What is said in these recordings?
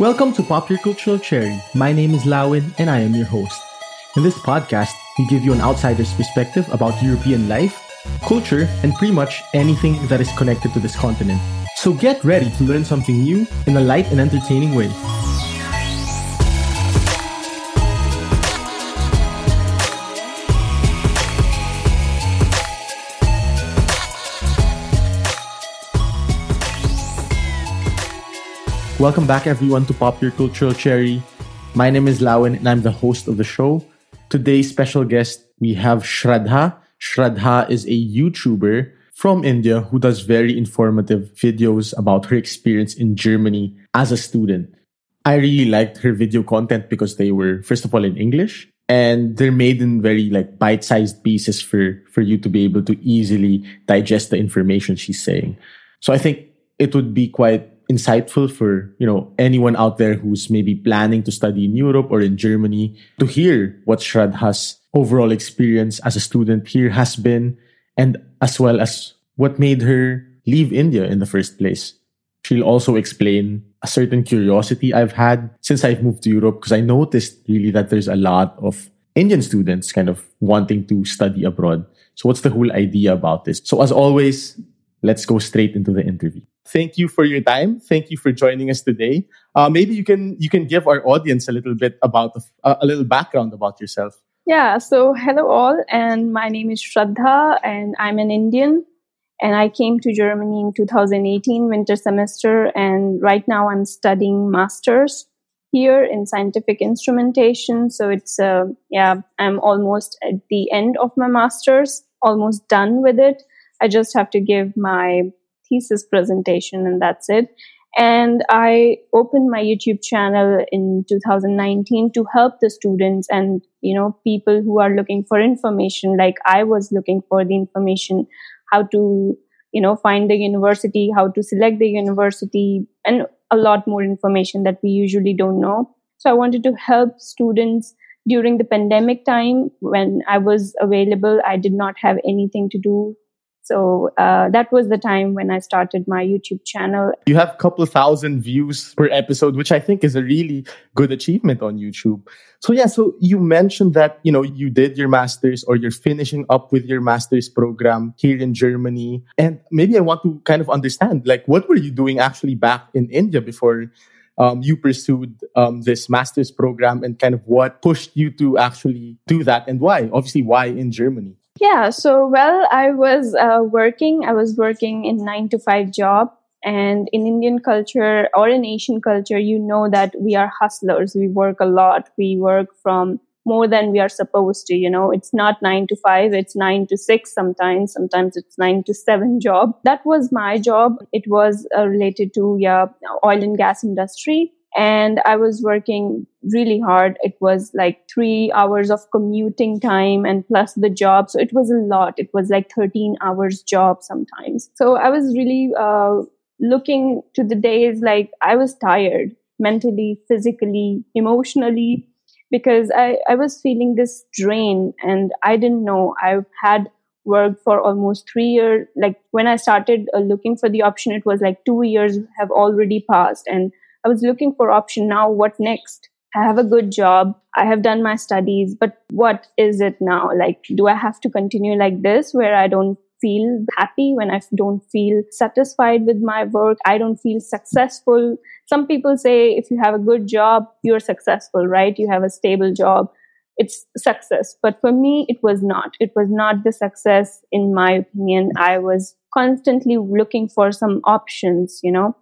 Welcome to Popular Cultural Cherry. My name is Lawin and I am your host. In this podcast, we give you an outsider's perspective about European life, culture, and pretty much anything that is connected to this continent. So get ready to learn something new in a light and entertaining way. Welcome back, everyone, to Popular Cultural Cherry. My name is Lawin, and I'm the host of the show. Today's special guest, we have Shraddha. Shraddha is a YouTuber from India who does very informative videos about her experience in Germany as a student. I really liked her video content because they were, first of all, in English and they're made in very like bite-sized pieces for, for you to be able to easily digest the information she's saying. So I think it would be quite insightful for you know anyone out there who's maybe planning to study in Europe or in Germany to hear what Shraddha's overall experience as a student here has been, and as well as what made her leave India in the first place. She'll also explain a certain curiosity I've had since I've moved to Europe because I noticed really that there's a lot of Indian students kind of wanting to study abroad. So what's the whole idea about this? So as always, let's go straight into the interview thank you for your time. Thank you for joining us today. Uh, maybe you can you can give our audience a little bit about uh, a little background about yourself. Yeah. So hello all, and my name is Shraddha, and I'm an Indian, and I came to Germany in 2018 winter semester, and right now I'm studying masters here in scientific instrumentation. So it's uh, yeah, I'm almost at the end of my masters, almost done with it. I just have to give my thesis presentation and that's it. And I opened my YouTube channel in 2019 to help the students and, you know, people who are looking for information like I was looking for the information, how to, you know, find the university, how to select the university and a lot more information that we usually don't know. So I wanted to help students during the pandemic time when I was available. I did not have anything to do so uh, that was the time when I started my YouTube channel. You have a couple thousand views per episode, which I think is a really good achievement on YouTube. So yeah, so you mentioned that you know you did your masters or you're finishing up with your masters program here in Germany, and maybe I want to kind of understand like what were you doing actually back in India before um, you pursued um, this master's program and kind of what pushed you to actually do that and why? Obviously, why in Germany? Yeah, so well, I was uh, working. I was working in nine to five job, and in Indian culture or in Asian culture, you know that we are hustlers. We work a lot. We work from more than we are supposed to. You know, it's not nine to five. It's nine to six sometimes. Sometimes it's nine to seven job. That was my job. It was uh, related to yeah oil and gas industry and I was working really hard. It was like three hours of commuting time and plus the job. So it was a lot. It was like 13 hours job sometimes. So I was really uh, looking to the days like I was tired mentally, physically, emotionally, because I, I was feeling this drain and I didn't know. I had worked for almost three years. Like when I started uh, looking for the option, it was like two years have already passed and I was looking for option now. What next? I have a good job. I have done my studies, but what is it now? Like, do I have to continue like this where I don't feel happy, when I don't feel satisfied with my work? I don't feel successful. Some people say if you have a good job, you're successful, right? You have a stable job. It's success. But for me, it was not. It was not the success, in my opinion. I was constantly looking for some options, you know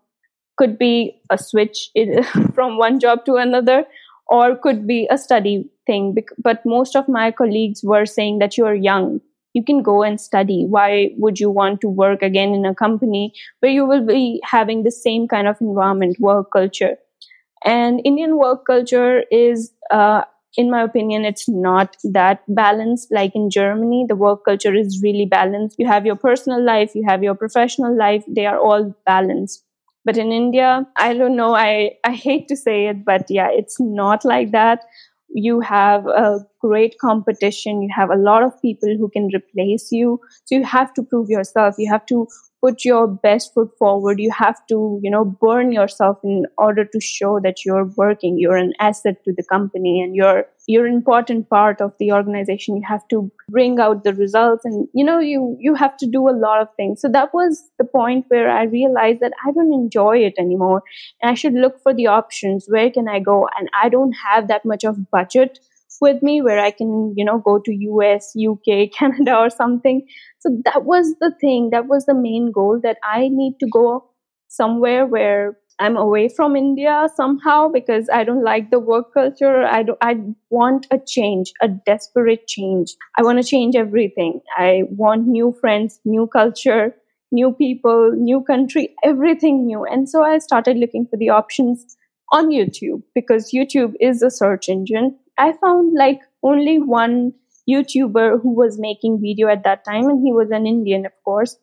could be a switch from one job to another or could be a study thing. But most of my colleagues were saying that you're young. You can go and study. Why would you want to work again in a company where you will be having the same kind of environment work culture? And indian work culture is uh, in my opinion it's not that balanced. Like in germany the work culture is really balanced. You have your personal life you have your professional life. They are all balanced but in India, I don't know, I, I hate to say it, but yeah, it's not like that. You have a great competition. You have a lot of people who can replace you. So you have to prove yourself. You have to put your best foot forward. You have to, you know, burn yourself in order to show that you're working. You're an asset to the company and you're you're an important part of the organization. You have to bring out the results and you know you you have to do a lot of things. So that was the point where I realized that I don't enjoy it anymore and I should look for the options. Where can I go? And I don't have that much of budget with me where I can, you know, go to US, UK, Canada or something. So that was the thing. That was the main goal that I need to go somewhere where I'm away from India somehow because I don't like the work culture. I do, I want a change, a desperate change. I want to change everything. I want new friends, new culture, new people, new country, everything new. And so I started looking for the options on YouTube because YouTube is a search engine. I found like only one YouTuber who was making video at that time, and he was an Indian, of course.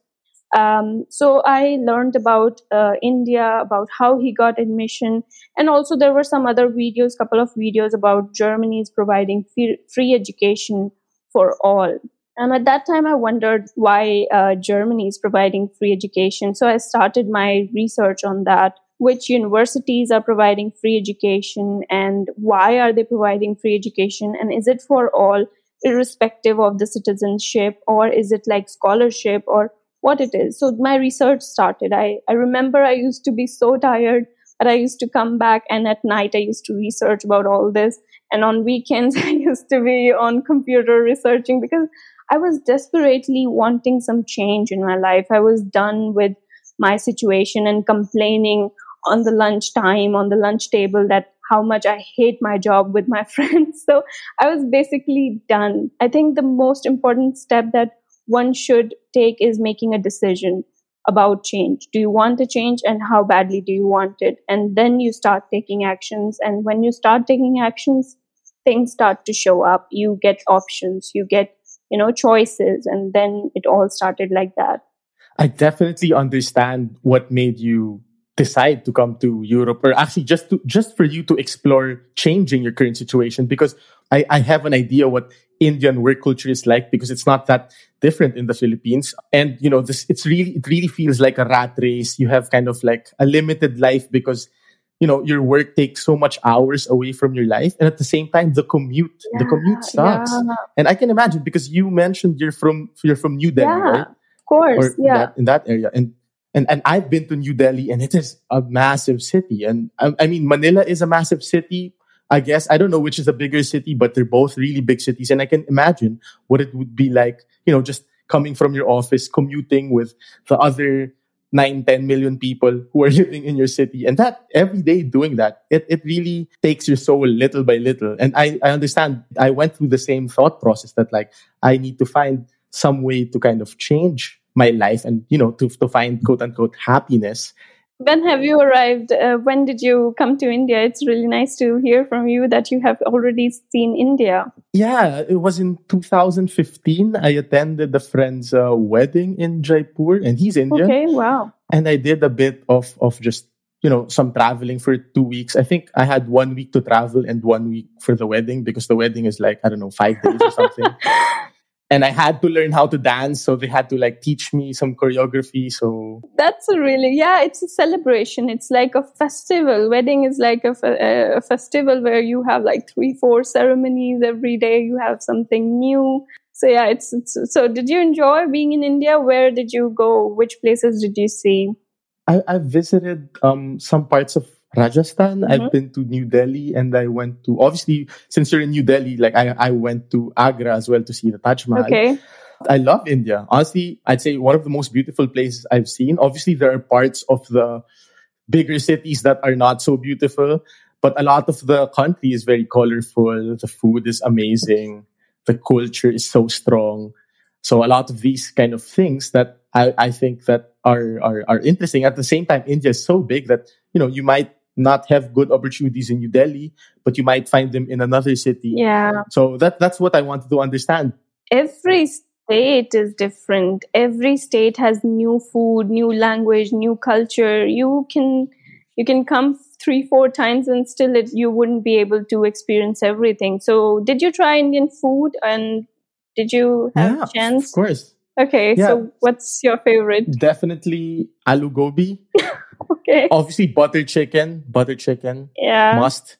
Um, so I learned about uh, India, about how he got admission, and also there were some other videos, couple of videos about Germany is providing free, free education for all. And at that time, I wondered why uh, Germany is providing free education. So I started my research on that which universities are providing free education and why are they providing free education? And is it for all irrespective of the citizenship or is it like scholarship or what it is? So my research started. I i remember i used to be so tired but i used to come back and at night i used to research about all this. And on weekends i used to be on computer researching because i was desperately wanting some change in my life. I was done with my situation and complaining on the lunch time on the lunch table that how much I hate my job with my friends. So I was basically done. I think the most important step that one should take is making a decision about change. Do you want a change and how badly do you want it? And then you start taking actions. And when you start taking actions, things start to show up. You get options, you get, you know, choices. And then it all started like that. I definitely understand what made you decide to come to Europe or actually just to just for you to explore changing your current situation because I, I have an idea what Indian work culture is like because it's not that different in the Philippines. And you know, this it's really it really feels like a rat race. You have kind of like a limited life because you know your work takes so much hours away from your life and at the same time the commute yeah, the commute sucks yeah. and i can imagine because you mentioned you're from you're from new delhi yeah, right of course or yeah in that, in that area and and and I've been to New Delhi, and it is a massive city. And I, I, mean, Manila is a massive city. I guess I don't know which is a bigger city, but they're both really big cities. And I can imagine what it would be like, you know, just coming from your office, commuting with the other nine, 10 million people who are living in your city. And that every day doing that, it, it really takes your soul little by little. And I, I understand I went through the same thought process that like I need to find some way to kind of change my life and you know to, to find quote unquote happiness. When have you arrived? Uh, when did you come to india? It's really nice to hear from you that you have already seen india. Yeah it was in 2015 i attended a friend's uh, wedding in jaipur and he's indian. Okay wow. And i did a bit of of just you know some traveling for two weeks. I think i had one week to travel and one week for the wedding because the wedding is like i don't know five days or something and I had to learn how to dance. So they had to like teach me some choreography. So that's a really, yeah, it's a celebration. It's like a festival. Wedding is like a, a festival where you have like three, four ceremonies every day. You have something new. So yeah, it's, it's so did you enjoy being in India? Where did you go? Which places did you see? I, I visited um, some parts of Rajasthan. Mm-hmm. I've been to New Delhi and I went to, obviously, since you're in New Delhi, like I, I went to Agra as well to see the Taj Mahal. Okay. I love India. Honestly, I'd say one of the most beautiful places I've seen. Obviously, there are parts of the bigger cities that are not so beautiful, but a lot of the country is very colorful. The food is amazing. The culture is so strong. So a lot of these kind of things that I, I think that are, are, are interesting. At the same time, India is so big that, you know, you might not have good opportunities in New Delhi, but you might find them in another city. Yeah. So that that's what I wanted to understand. Every state is different. Every state has new food, new language, new culture. You can you can come three four times and still it, you wouldn't be able to experience everything. So did you try Indian food and did you have yeah, a chance? Of course. Okay, Yeah. so what's your favorite? Definitely aloo gobi. Okay. Obviously butter chicken, butter chicken Yeah. must,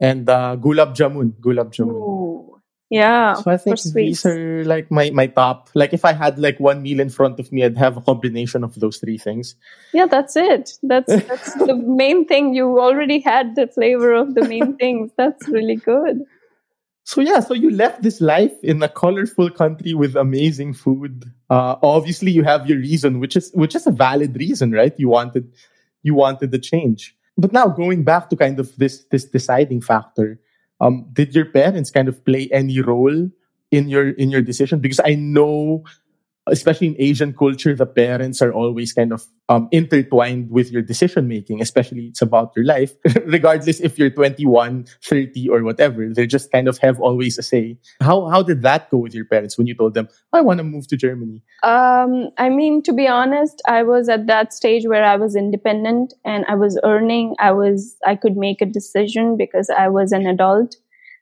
and uh, gulab jamun, gulab jamun. Ooh. Yeah. So I think these are like my my top. Like if I had like one meal in front of me, I'd have a combination of those three things. Yeah, that's it. That's that's the main thing. You already had the flavor of the main things. That's really good. So yeah, so you left this life in a colorful country with amazing food. Uh, obviously, you have your reason, which is which is a valid reason, right? You wanted you wanted the change. But now going back to kind of this this deciding factor, um, did your parents kind of play any role in your in your decision? Because I know, especially in Asian culture, the parents are always kind of um, intertwined with your decision making, especially it's about your life, regardless if you're 21, 30, or whatever. They just kind of have always a say. How how did that go with your parents when you told them, I want to move to Germany? Um, I mean, to be honest, I was at that stage where I was independent and I was earning. I was I could make a decision because I was an adult.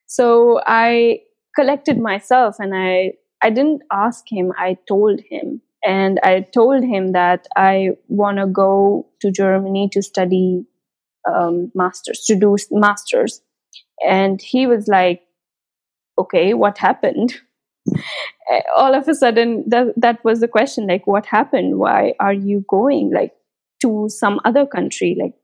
So I collected myself and I I didn't ask him. I told him, and I told him that I want to go to Germany to study um, masters to do masters, and he was like, "Okay, what happened?" All of a sudden that that was the question like what happened why are you going like to some other country like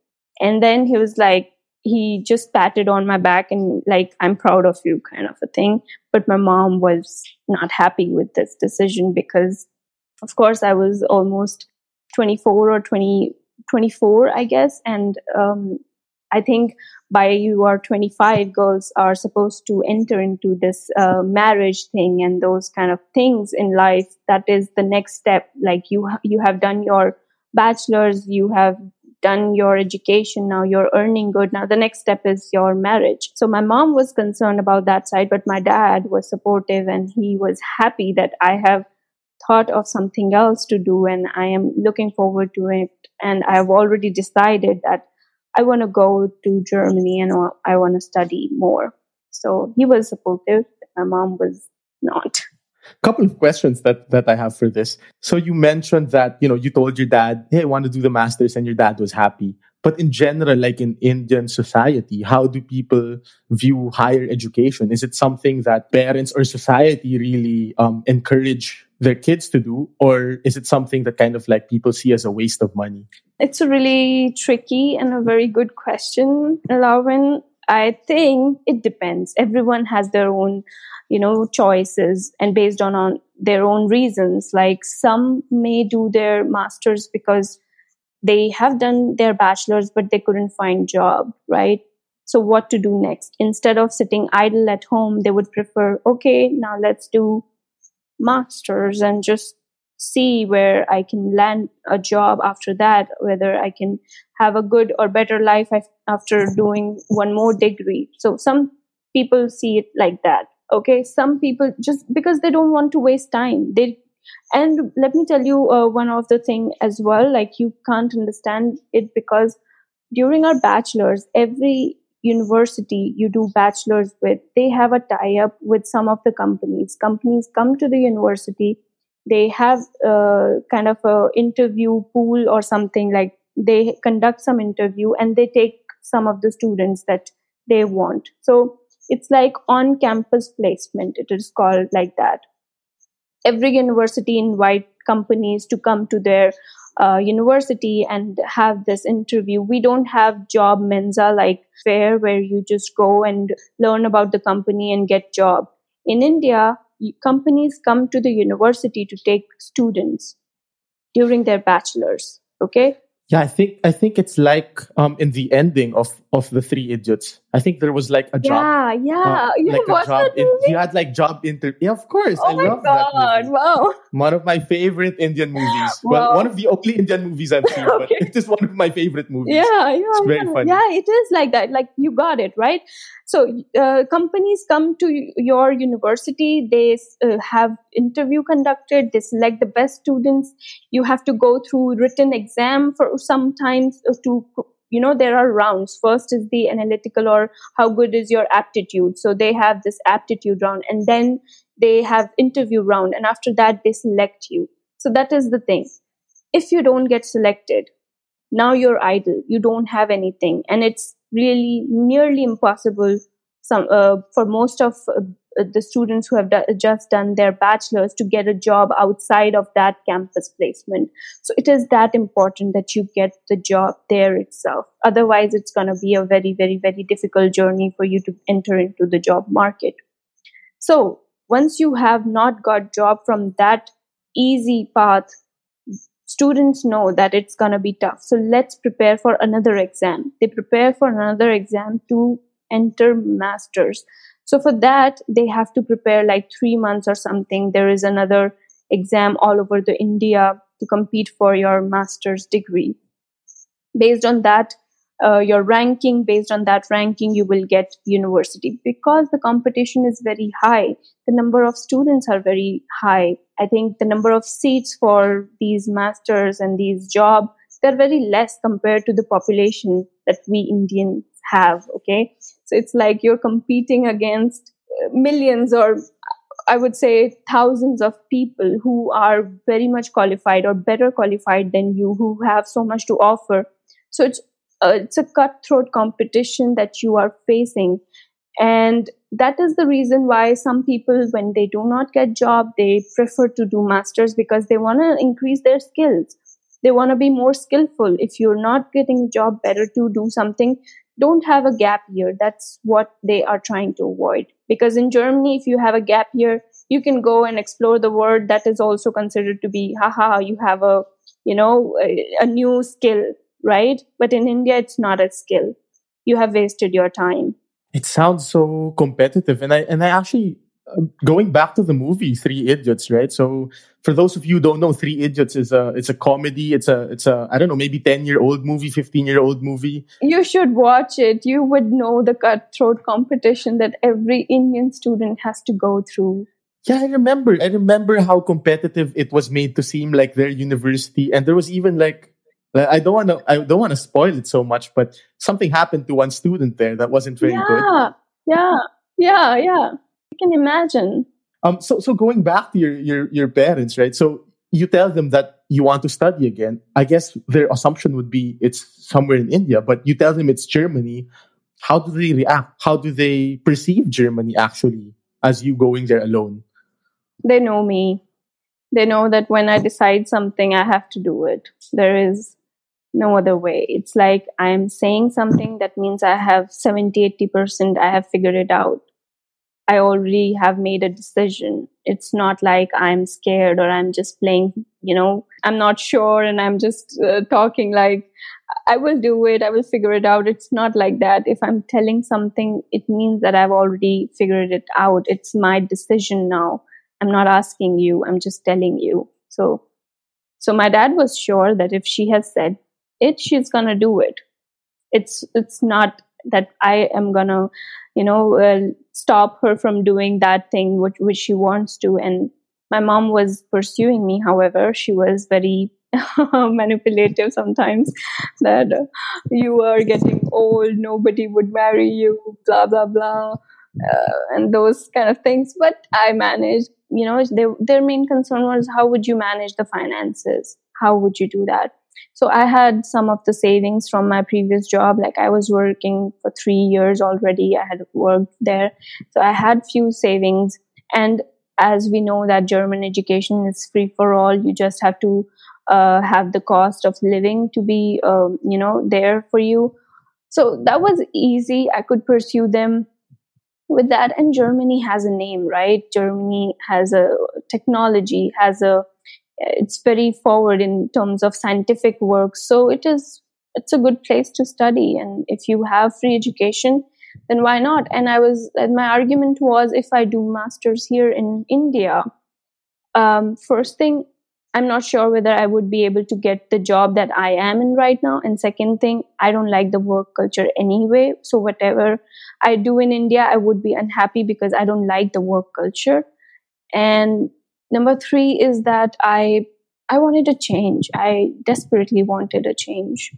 and then he was like he just patted on my back and like i'm proud of you kind of a thing. But my mom was not happy with this decision because of course i was almost 24 or 20 24 i guess. And um, i think by you are 25 girls are supposed to enter into this uh, marriage thing and those kind of things in life. That is the next step. Like you you have done your bachelor's you have done your education now you're earning good now the next step is your marriage so my mom was concerned about that side but my dad was supportive and he was happy that i have thought of something else to do and i am looking forward to it and i've already decided that I want to go to Germany and I want to study more. So he was supportive. My mom was not. Couple of questions that that I have for this. So you mentioned that you know you told your dad, "Hey, I want to do the masters," and your dad was happy. But in general, like in Indian society, how do people view higher education? Is it something that parents or society really um, encourage their kids to do, or is it something that kind of like people see as a waste of money? It's a really tricky and a very good question, Lavin. I think it depends. Everyone has their own, you know, choices and based on, on their own reasons. Like some may do their masters because they have done their bachelor's, but they couldn't find job, right? So what to do next? Instead of sitting idle at home, they would prefer, okay, now let's do masters and just see where I can land a job after that, whether I can have a good or better life after doing one more degree. So some people see it like that. Okay. Some people just because they don't want to waste time. They, and let me tell you uh, one of the thing as well, like you can't understand it because during our bachelor's, every university you do bachelor's with, they have a tie up with some of the companies. Companies come to the university they have uh, kind of a interview pool or something like they conduct some interview and they take some of the students that they want so it's like on campus placement. It is called like that. Every university invite companies to come to their uh, university and have this interview. We don't have job messe like fair where you just go and learn about the company and get job. In india companies come to the university to take students during their bachelor's okay? Yeah, I think I think it's like um in the ending of of the Three Idiots. I think there was like a job. yeah yeah uh, you like a watched job. that in- you had like job interview. Yeah, of course. oh I my love that god movie. wow One of my favorite Indian movies. Well, Wow. one of the only Indian movies I've seen, but Okay. it is one of my favorite movies. yeah yeah It's very yeah. funny. yeah it is like that like you got it right so uh, companies come to your university they uh, have interview conducted they select the best students you have to go through written exam for sometimes uh, to you know there are rounds. First is the analytical or how good is your aptitude. So they have this aptitude round and then they have interview round and after that they select you. So that is the thing. If you don't get selected now you're idle. You don't have anything. And it's really nearly impossible some uh, for most of uh, Uh, the students who have do- just done their bachelor's to get a job outside of that campus placement. So it is that important that you get the job there itself. Otherwise it's going to be a very very very difficult journey for you to enter into the job market. So once you have not got job from that easy path students know that it's going to be tough. So let's prepare for another exam. They prepare for another exam to enter masters so for that they have to prepare like 3 months or something. There is another exam all over the india to compete for your master's degree. Based on that uh, your ranking based on that ranking you will get university. Because the competition is very high the number of students are very high. I think the number of seats for these masters and these job they're very less compared to the population that we indians have okay it's like you're competing against uh, millions or I would say thousands of people who are very much qualified or better qualified than you, who have so much to offer. So it's uh, it's a cutthroat competition that you are facing. And that is the reason why some people when they do not get job they prefer to do masters because they want to increase their skills. They want to be more skillful. If you're not getting a job better to do something don't have a gap year that's what they are trying to avoid because in germany if you have a gap year you can go and explore the world that is also considered to be haha you have a you know a, a new skill right? But in India, it's not a skill. You have wasted your time. It sounds so competitive, and I and I actually going back to the movie Three Idiots, right? So for those of you who don't know, Three Idiots is a it's a comedy. It's a it's a I don't know maybe ten year old movie, fifteen year old movie. You should watch it. You would know the cutthroat competition that every Indian student has to go through. Yeah, I remember. I remember how competitive it was made to seem like their university, and there was even like I don't want to. I don't want to spoil it so much, but something happened to one student there that wasn't very yeah, good. Yeah, yeah, yeah, yeah. Can imagine. Um. So, so going back to your your your parents, right? So you tell them that you want to study again. I guess their assumption would be it's somewhere in India, but you tell them it's Germany. How do they react? How do they perceive Germany actually as you going there alone? They know me. They know that when I decide something, I have to do it. There is no other way. It's like I'm saying something that means I have 70, 80%, I have figured it out. I already have made a decision. It's not like I'm scared or I'm just playing, you know, I'm not sure and I'm just uh, talking like I will do it. I will figure it out. It's not like that. If I'm telling something, it means that I've already figured it out. It's my decision now. I'm not asking you. I'm just telling you. So, so my dad was sure that if she has said it she's gonna do it it's it's not that i am gonna you know uh, stop her from doing that thing which which she wants to. And my mom was pursuing me however she was very manipulative sometimes that you are getting old nobody would marry you blah blah blah uh, and those kind of things. But i managed you know they, their main concern was how would you manage the finances? How would you do that so I had some of the savings from my previous job. Like I was working for three years already. I had worked there. So I had few savings. And as we know that German education is free for all, you just have to uh, have the cost of living to be, um, you know, there for you. So that was easy. I could pursue them with that. And Germany has a name, right? Germany has a technology, has a it's very forward in terms of scientific work. So it is it's a good place to study. And if you have free education then why not? And i was and my argument was if i do masters here in india um, first thing i'm not sure whether i would be able to get the job that i am in right now. And second thing i don't like the work culture anyway. So whatever i do in india i would be unhappy because i don't like the work culture. And number three is that i i wanted a change i desperately wanted a change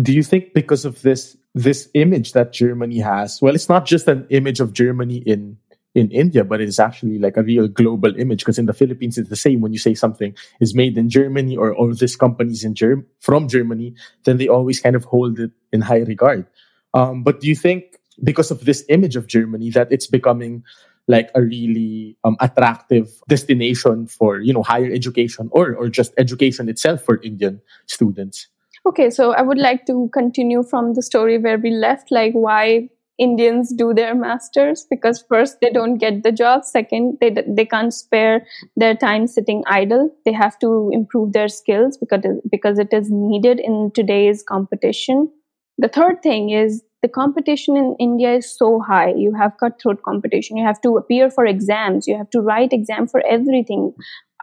do you think because of this this image that germany has well it's not just an image of germany in in India, but it's actually like a real global image because in the Philippines it's the same. When you say something is made in Germany or or this company's in Germ- from Germany, then they always kind of hold it in high regard. Um, but do you think because of this image of Germany that it's becoming like a really um, attractive destination for you know higher education or or just education itself for Indian students? Okay, so I would like to continue from the story where we left, like why Indians do their masters because first they don't get the job, second they they can't spare their time sitting idle. They have to improve their skills because because it is needed in today's competition. The third thing is the competition in India is so high. You have cutthroat competition. You have to appear for exams. You have to write exam for everything.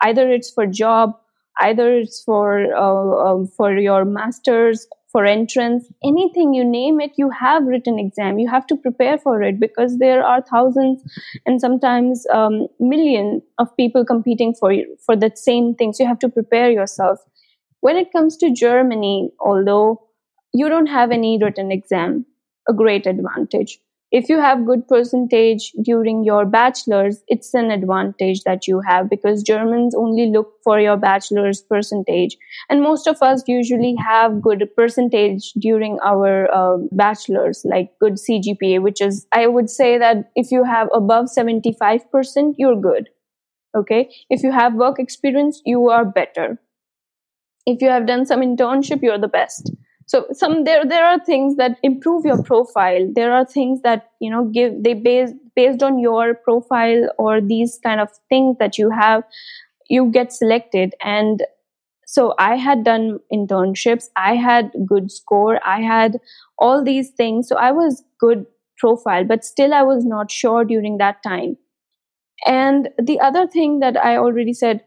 Either it's for job, either it's for uh, um, for your masters for entrance anything you name it you have written exam you have to prepare for it because there are thousands and sometimes um, million of people competing for you, for the same thing so you have to prepare yourself when it comes to germany although you don't have any written exam a great advantage. If you have good percentage during your bachelor's it's an advantage that you have because germans only look for your bachelor's percentage. And most of us usually have good percentage during our uh, bachelor's like good cgpa which is i would say that if you have above 75% you're good. Okay? If you have work experience you are better. If you have done some internship you're the best so some there there are things that improve your profile. There are things that you know give they based based on your profile or these kind of things that you have you get selected. And so i had done internships. I had good score. I had all these things. So i was good profile but still i was not sure during that time. And the other thing that i already said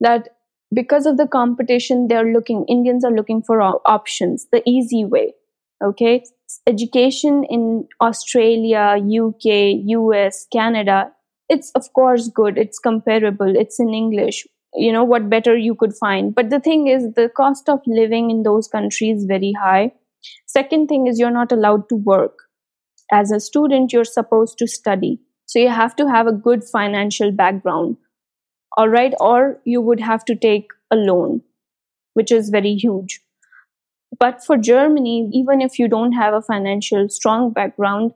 that because of the competition they're looking indians are looking for options the easy way okay? Education in australia uk us canada it's of course good it's comparable it's in english you know what better you could find. But the thing is the cost of living in those countries very high. Second thing is you're not allowed to work. As a student you're supposed to study. So you have to have a good financial background all right? Or you would have to take a loan which is very huge. But for germany even if you don't have a financial strong background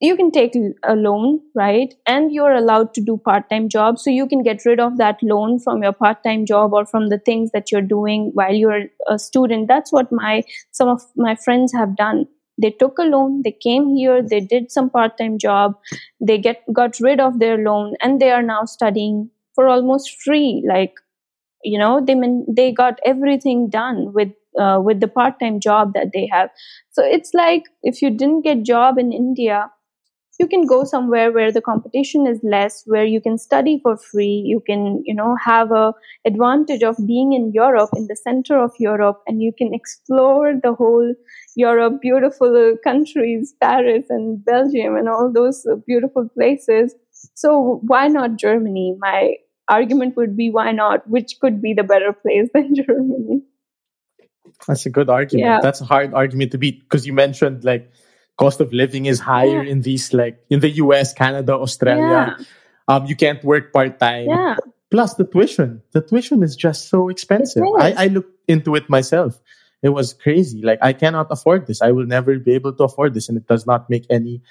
you can take a loan right? And you're allowed to do part-time jobs so you can get rid of that loan from your part-time job or from the things that you're doing while you're a student. That's what my some of my friends have done. They took a loan they came here they did some part-time job they get got rid of their loan and they are now studying for almost free like you know they mean they got everything done with uh, with the part-time job that they have. So it's like if you didn't get job in india you can go somewhere where the competition is less where you can study for free you can you know have a advantage of being in europe in the center of europe and you can explore the whole europe beautiful countries paris and belgium and all those beautiful places. So why not germany? My argument would be why not? Which could be the better place than Germany? That's a good argument. Yeah. That's a hard argument to beat because you mentioned like cost of living is higher yeah. in these like in the US, Canada, Australia. Yeah. Um, you can't work part time. Yeah. Plus the tuition. The tuition is just so expensive. I, I looked into it myself. It was crazy. Like I cannot afford this. I will never be able to afford this, and it does not make any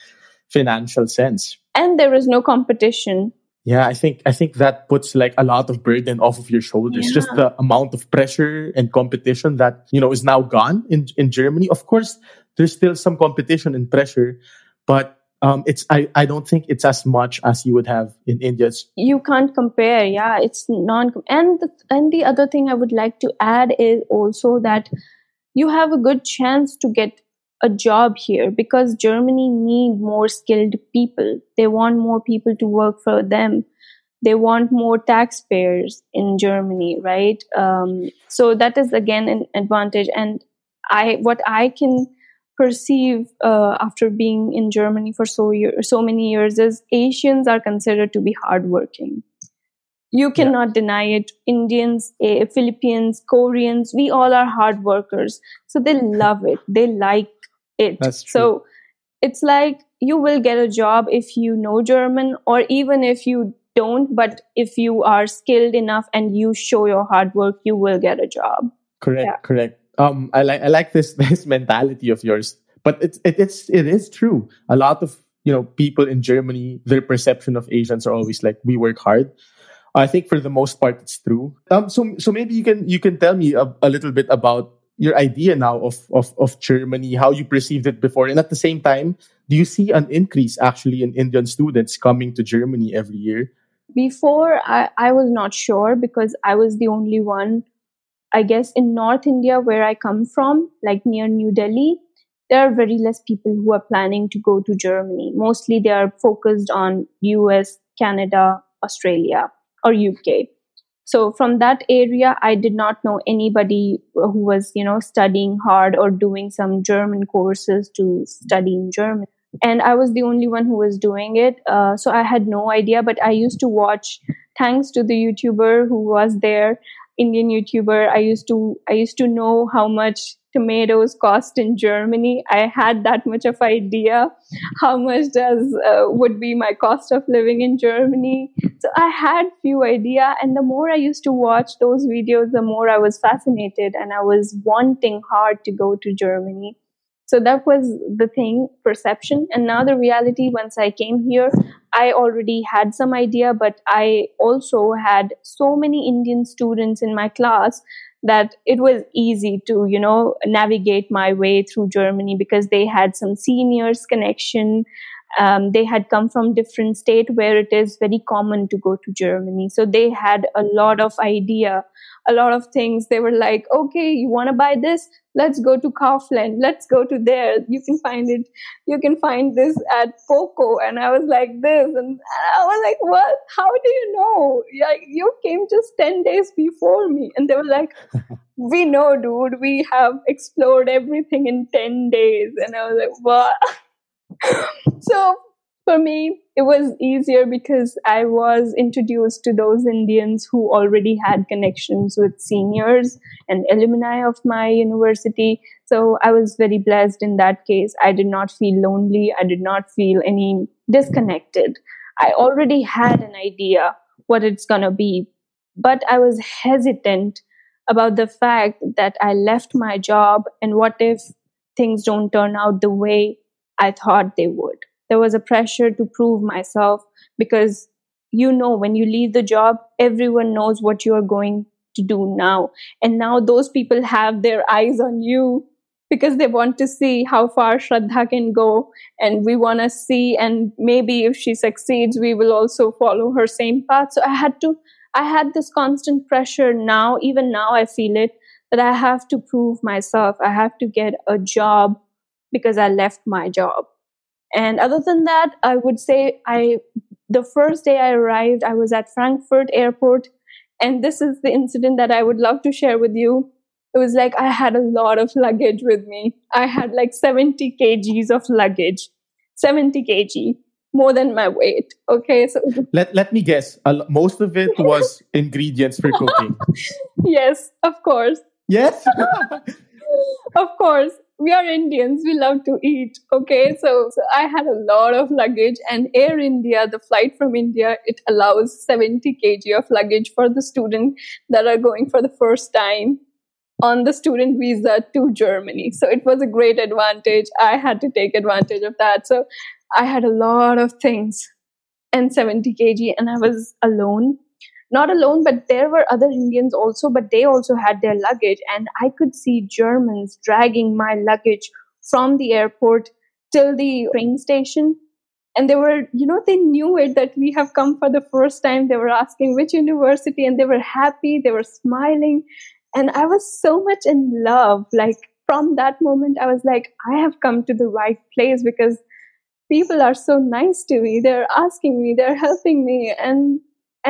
financial sense. And there is no competition yeah, I think I think that puts like a lot of burden off of your shoulders. Yeah. Just the amount of pressure and competition that you know is now gone in in Germany. Of course, there's still some competition and pressure, but um, it's I, I don't think it's as much as you would have in India. You can't compare. Yeah, it's non. And the, and the other thing I would like to add is also that you have a good chance to get a job here because Germany need more skilled people. They want more people to work for them. They want more taxpayers in Germany, right? Um, so that is again an advantage. And I, what I can perceive uh, after being in Germany for so year, so many years is Asians are considered to be hardworking. You cannot yeah. deny it. Indians, eh, Philippines, Koreans, we all are hard workers. So they love it. They like it. So it's like you will get a job if you know German, or even if you don't, but if you are skilled enough and you show your hard work, you will get a job. Correct, yeah. correct. Um, I like I like this this mentality of yours, but it's it, it's it is true. A lot of you know people in Germany, their perception of Asians are always like we work hard. I think for the most part it's true. Um, so so maybe you can you can tell me a, a little bit about your idea now of, of, of Germany, how you perceived it before. And at the same time, do you see an increase actually in Indian students coming to Germany every year? Before, I, I was not sure because I was the only one, I guess, in North India where I come from, like near New Delhi. There are very less people who are planning to go to Germany. Mostly they are focused on US, Canada, Australia, or UK so from that area i did not know anybody who was you know studying hard or doing some german courses to study in german. And i was the only one who was doing it. Uh, so i had no idea but i used to watch thanks to the youtuber who was there indian youtuber i used to i used to know how much tomatoes cost in Germany. I had that much of idea how much does uh, would be my cost of living in Germany. So I had few idea, and the more I used to watch those videos, the more I was fascinated, and I was wanting hard to go to Germany. So that was the thing, perception. And now the reality, once I came here, I already had some idea, but I also had so many Indian students in my class that it was easy to you know navigate my way through germany because they had some seniors connection. Um, they had come from different state where it is very common to go to germany. So they had a lot of idea a lot of things. They were like okay you want to buy this? Let's go to kaufland. Let's go to there. You can find it. You can find this at poco and i was like this and i was like what? How do you know? Like you came just 10 days before me. And they were like we know dude. We have explored everything in 10 days. And i was like what? So for me, it was easier because I was introduced to those Indians who already had connections with seniors and alumni of my university. So I was very blessed in that case. I did not feel lonely. I did not feel any disconnected. I already had an idea what it's going to be, but I was hesitant about the fact that I left my job and what if things don't turn out the way I thought they would. There was a pressure to prove myself because you know when you leave the job, everyone knows what you are going to do now. And now those people have their eyes on you because they want to see how far Shraddha can go. And we want to see, and maybe if she succeeds, we will also follow her same path. So I had to, I had this constant pressure now, even now I feel it, that I have to prove myself. I have to get a job because I left my job. And other than that, I would say I the first day I arrived, I was at Frankfurt airport. And this is the incident that I would love to share with you. It was like I had a lot of luggage with me. I had like 70 kgs of luggage, 70 kg, more than my weight. Okay. So let, let me guess. Most of it was ingredients for cooking. yes, of course. Yes. of course we are Indians. We love to eat. Okay. So, so I had a lot of luggage and Air India, the flight from India, it allows 70 kg of luggage for the student that are going for the first time on the student visa to Germany. So it was a great advantage. I had to take advantage of that. So I had a lot of things and 70 kg and I was alone not alone, but there were other Indians also, but they also had their luggage. And I could see Germans dragging my luggage from the airport till the train station. And they were, you know, they knew it that we have come for the first time. They were asking which university and they were happy. They were smiling. And I was so much in love. Like from that moment, I was like, I have come to the right place because people are so nice to me. They're asking me, they're helping me. And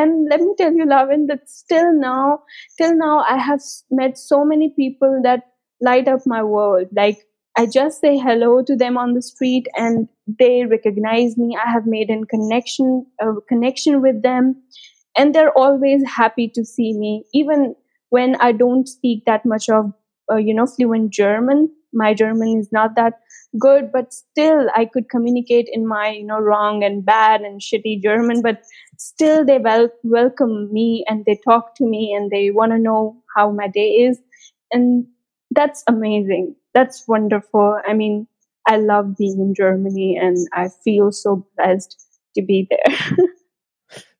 and let me tell you lavin that still now till now i have met so many people that light up my world. Like i just say hello to them on the street and they recognize me. I have made a connection a connection with them and they're always happy to see me even when i don't speak that much of uh, you know fluent german my German is not that good, but still I could communicate in my, you know, wrong and bad and shitty German, but still they wel- welcome me and they talk to me and they want to know how my day is. And that's amazing. That's wonderful. I mean, I love being in Germany and I feel so blessed to be there.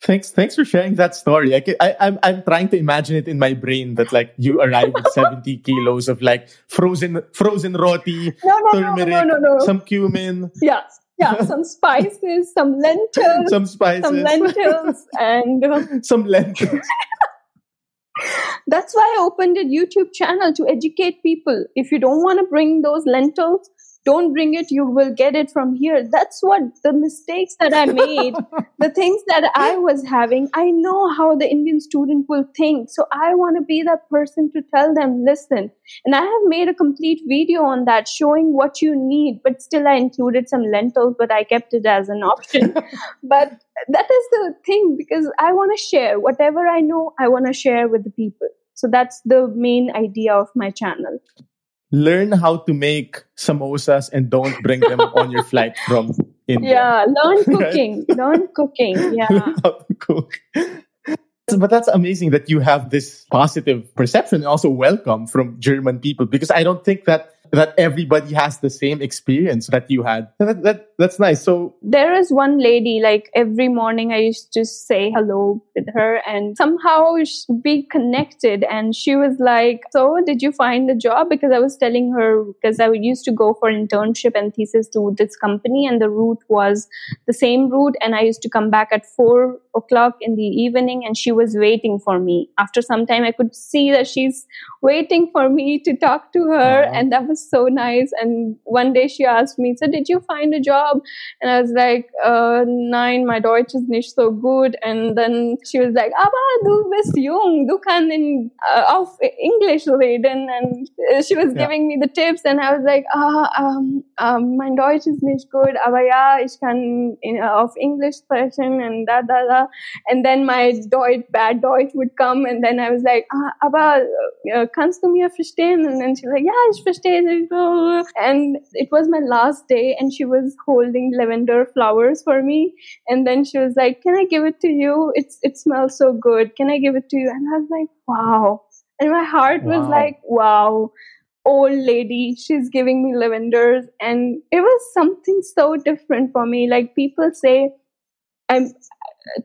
Thanks, thanks for sharing that story. I, I, I'm, I'm trying to imagine it in my brain that like you arrive with 70 kilos of like frozen, frozen roti, no, no, turmeric, no, no, no, some cumin. Yeah, yeah, some spices, some lentils, some spices, some lentils, and uh, some lentils. That's why I opened a YouTube channel to educate people. If you don't want to bring those lentils, don't bring it you will get it from here. That's what the mistakes that i made the things that i was having i know how the indian student will think. So i want to be that person to tell them listen and i have made a complete video on that showing what you need but still i included some lentils but i kept it as an option. But that is the thing because i want to share whatever i know i want to share with the people. So that's the main idea of my channel learn how to make samosas and don't bring them on your flight from India. Yeah, learn cooking. right? Learn cooking. Yeah. Learn how to cook. But that's amazing that you have this positive perception and also welcome from German people because I don't think that that everybody has the same experience that you had. That, that, that's nice. So there is one lady, like every morning I used to say hello with her and somehow be connected. And she was like, so did you find a job? Because I was telling her, because I used to go for internship and thesis to this company and the route was the same route. And I used to come back at four o'clock in the evening and she was waiting for me. After some time, I could see that she's waiting for me to talk to her. Uh-huh. And that was was so nice. And one day she asked me, So, did you find a job? And I was like, uh, Nein, my Deutsch is nicht so good. And then she was like, Aber du bist jung, du kannst in, uh, auf English reden. And she was yeah. giving me the tips. And I was like, Ah, um, um, mein Deutsch ist nicht gut, aber ja, ich kann in, uh, auf English sprechen and da, da, da. And then my Deutsch, bad Deutsch would come. And then I was like, ah, aber uh, kannst du mir verstehen? And then she was like, ja, ich verstehe and it was my last day and she was holding lavender flowers for me. And then she was like can i give it to you? It's it smells so good. Can i give it to you? And i was like wow. And my heart wow. was like wow old lady she's giving me lavenders. And it was something so different for me. Like people say i'm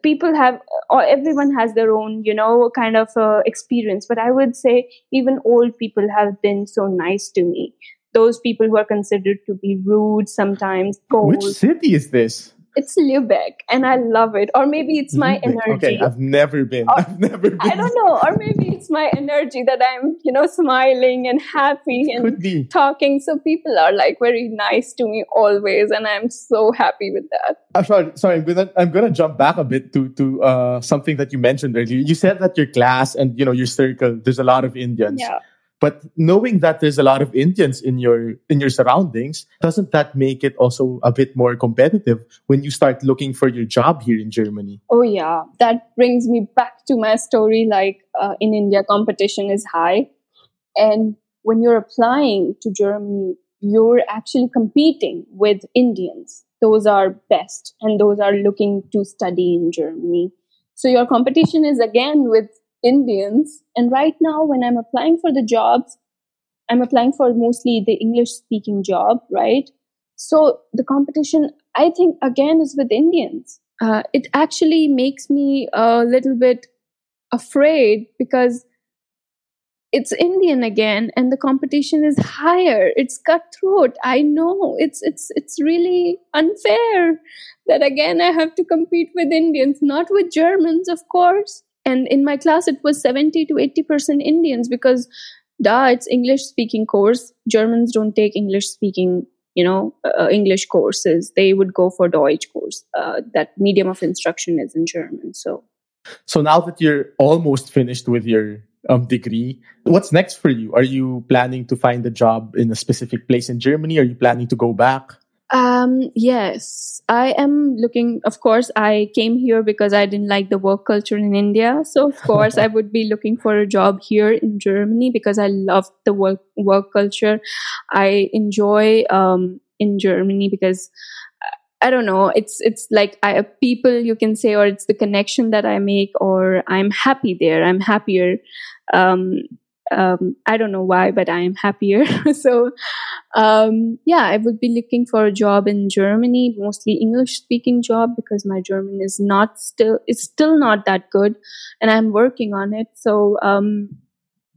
people have or everyone has their own you know kind of uh, experience. But i would say even old people have been so nice to me. Those people who are considered to be rude sometimes cold. which city is this it's Lübeck and I love it. Or maybe it's my Lübeck. energy. Okay, I've never been. Or, I've never been. I don't know. Or maybe it's my energy that I'm, you know, smiling and happy and talking. So people are like very nice to me always. And I'm so happy with that. I'm sorry, sorry, I'm gonna, I'm gonna jump back a bit to, to uh, something that you mentioned earlier. You said that your class and, you know, your circle, there's a lot of Indians. Yeah. But knowing that there's a lot of Indians in your in your surroundings, doesn't that make it also a bit more competitive when you start looking for your job here in Germany? Oh yeah, that brings me back to my story. Like uh, in India, competition is high, and when you're applying to Germany, you're actually competing with Indians. Those are best, and those are looking to study in Germany. So your competition is again with Indians. And right now, when I'm applying for the jobs, I'm applying for mostly the English speaking job, right? So the competition, I think, again, is with Indians. Uh, it actually makes me a little bit afraid because it's Indian again, and the competition is higher. It's cutthroat. I know it's it's it's really unfair that again I have to compete with Indians, not with Germans, of course and in my class it was 70 to 80% indians because da it's english speaking course. Germans don't take english speaking you know uh, english courses. They would go for deutsch course. Uh, that medium of instruction is in german so. So now that you're almost finished with your um, degree what's next for you? Are you planning to find a job in a specific place in germany? Are you planning to go back Um, yes, I am looking. Of course, I came here because I didn't like the work culture in India. So, of course, I would be looking for a job here in Germany because I love the work work culture. I enjoy um, in Germany because I don't know. It's it's like I people you can say, or it's the connection that I make, or I'm happy there. I'm happier. Um, um, I don't know why, but I am happier. so, um, yeah, I would be looking for a job in Germany, mostly English speaking job because my German is not still, it's still not that good and I'm working on it. So, um,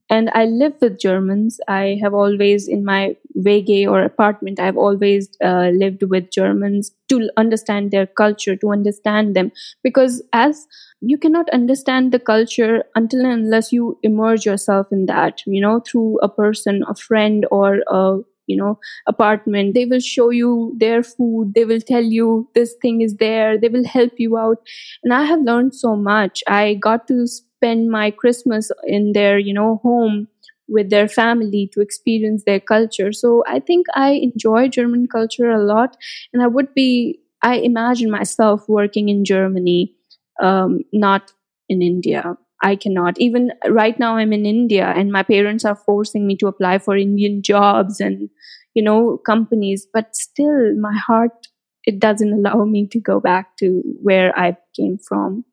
and I live with Germans. I have always, in my WG or apartment, I've always uh, lived with Germans to understand their culture, to understand them. Because as you cannot understand the culture until and unless you immerse yourself in that, you know, through a person, a friend, or a you know apartment they will show you their food they will tell you this thing is there they will help you out and i have learned so much i got to spend my Christmas in their, you know, home with their family to experience their culture. So I think I enjoy German culture a lot. And I would be, I imagine myself working in Germany, um, not in India. I cannot. Even right now, I'm in India and my parents are forcing me to apply for Indian jobs and, you know, companies. But still, my heart, it doesn't allow me to go back to where I came from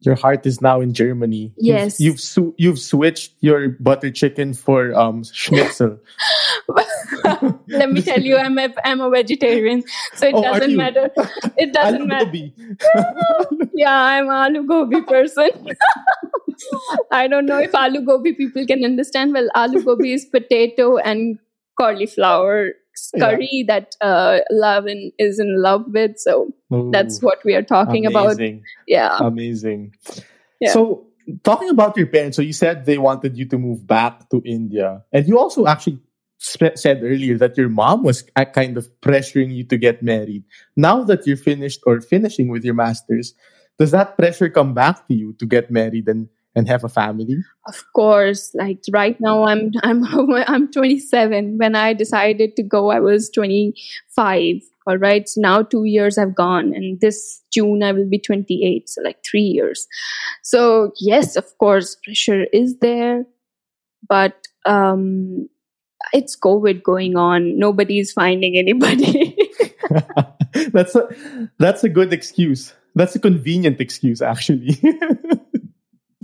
your heart is now in Germany. Yes, you've you've, su- you've switched your butter chicken for um schnitzel. Let me tell you, I'm a I'm a vegetarian, so it oh, doesn't matter. It doesn't matter. yeah, I'm a gobi person. I don't know if aloo gobi people can understand. Well, aloo gobi is potato and cauliflower curry yeah. that uh, Lavin is in love with. So Ooh, that's what we are talking amazing. about. Yeah. Amazing. Yeah. So talking about your parents, so you said they wanted you to move back to India. And you also actually sp- said earlier that your mom was kind of pressuring you to get married. Now that you're finished or finishing with your master's, does that pressure come back to you to get married and and have a family? Of course. Like right now I'm I'm I'm 27. When I decided to go I was 25. All right. So now 2 years have gone and this June I will be 28. So like 3 years. So yes, of course pressure is there but um it's COVID going on. Nobody's finding anybody. that's a that's a good excuse. That's a convenient excuse actually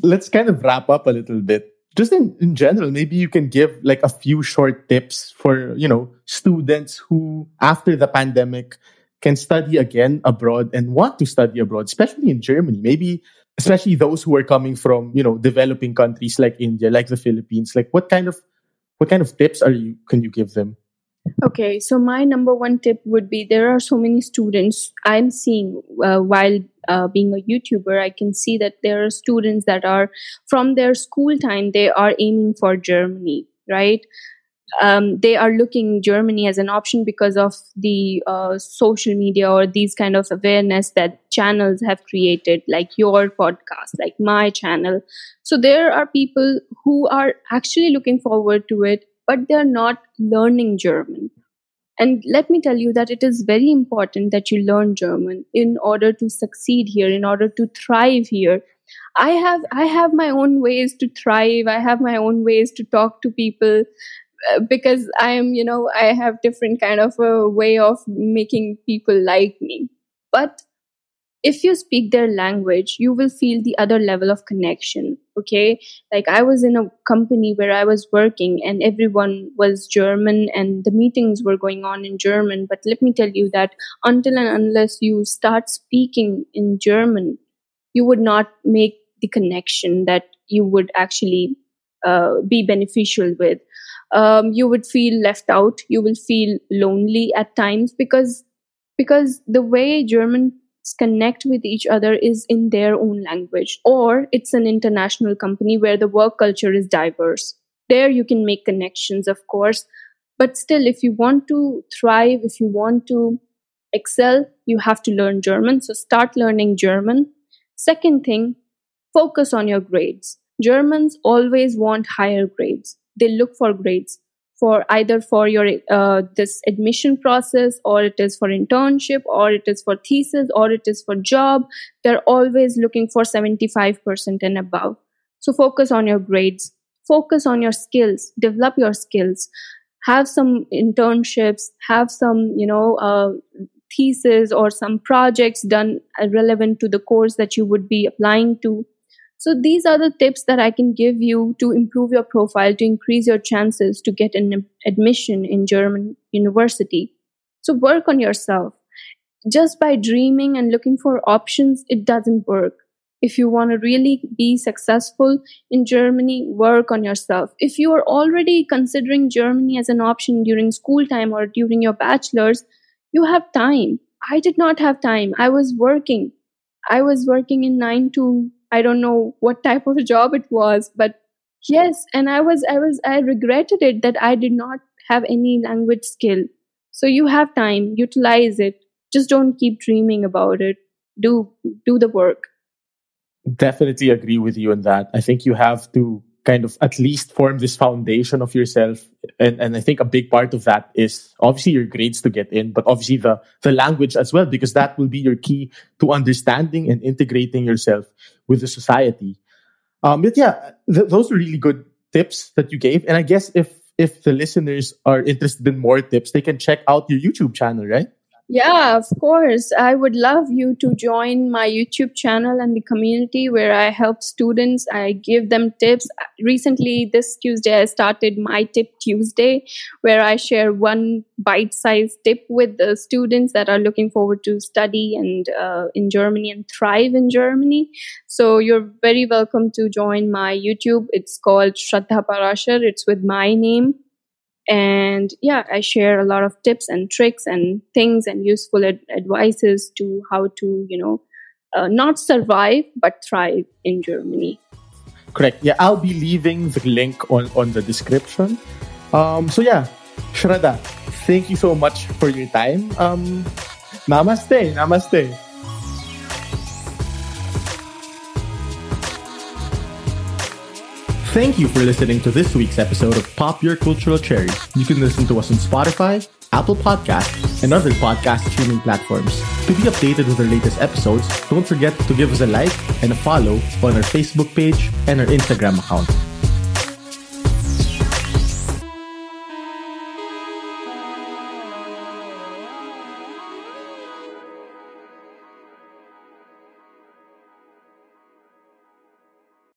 let's kind of wrap up a little bit. Just in, in general, maybe you can give like a few short tips for, you know, students who after the pandemic can study again abroad and want to study abroad, especially in Germany. Maybe especially those who are coming from, you know, developing countries like India, like the Philippines. Like what kind of what kind of tips are you can you give them? Okay, so my number one tip would be there are so many students I'm seeing uh, while uh, being a YouTuber. I can see that there are students that are from their school time, they are aiming for Germany, right? Um, they are looking Germany as an option because of the uh, social media or these kind of awareness that channels have created, like your podcast, like my channel. So there are people who are actually looking forward to it but they're not learning German. And let me tell you that it is very important that you learn German in order to succeed here, in order to thrive here. I have I have my own ways to thrive. I have my own ways to talk to people uh, because I am, you know, I have different kind of a way of making people like me. But if you speak their language, you will feel the other level of connection. Okay. Like I was in a company where I was working and everyone was German and the meetings were going on in German. But let me tell you that until and unless you start speaking in German, you would not make the connection that you would actually uh, be beneficial with. Um, you would feel left out. You will feel lonely at times because because the way German connect with each other is in their own language, or it's an international company where the work culture is diverse. There you can make connections, of course, but still, if you want to thrive, if you want to excel, you have to learn German. So start learning German. Second thing, focus on your grades. Germans always want higher grades. They look for grades. For either for your uh, this admission process or it is for internship or it is for thesis or it is for job they're always looking for 75% and above. So focus on your grades. Focus on your skills. Develop your skills. Have some internships. Have some you know uh, thesis or some projects done relevant to the course that you would be applying to so these are the tips that I can give you to improve your profile, to increase your chances to get an admission in German university. So work on yourself. Just by dreaming and looking for options, it doesn't work. If you want to really be successful in Germany, work on yourself. If you are already considering Germany as an option during school time or during your bachelor's, you have time. I did not have time. I was working. I was working in nine to I don't know what type of a job it was, but yes, and I was, I was, I regretted it that I did not have any language skill. So you have time, utilize it. Just don't keep dreaming about it. Do, do the work. Definitely agree with you on that. I think you have to kind of at least form this foundation of yourself. And, and I think a big part of that is obviously your grades to get in, but obviously the, the language as well, because that will be your key to understanding and integrating yourself with the society. Um, but yeah, th- those are really good tips that you gave. And I guess if, if the listeners are interested in more tips, they can check out your YouTube channel, right? Yeah, of course. I would love you to join my YouTube channel and the community where I help students. I give them tips. Recently, this Tuesday, I started My Tip Tuesday, where I share one bite sized tip with the students that are looking forward to study and uh, in Germany and thrive in Germany. So you're very welcome to join my YouTube. It's called Shraddha Parashar. It's with my name and yeah i share a lot of tips and tricks and things and useful ad- advices to how to you know uh, not survive but thrive in germany. Correct. Yeah i'll be leaving the link on on the description. Um so yeah shraddha thank you so much for your time. Um namaste namaste Thank you for listening to this week's episode of Pop Your Cultural Cherries. You can listen to us on Spotify, Apple Podcasts, and other podcast streaming platforms. To be updated with our latest episodes, don't forget to give us a like and a follow on our Facebook page and our Instagram account.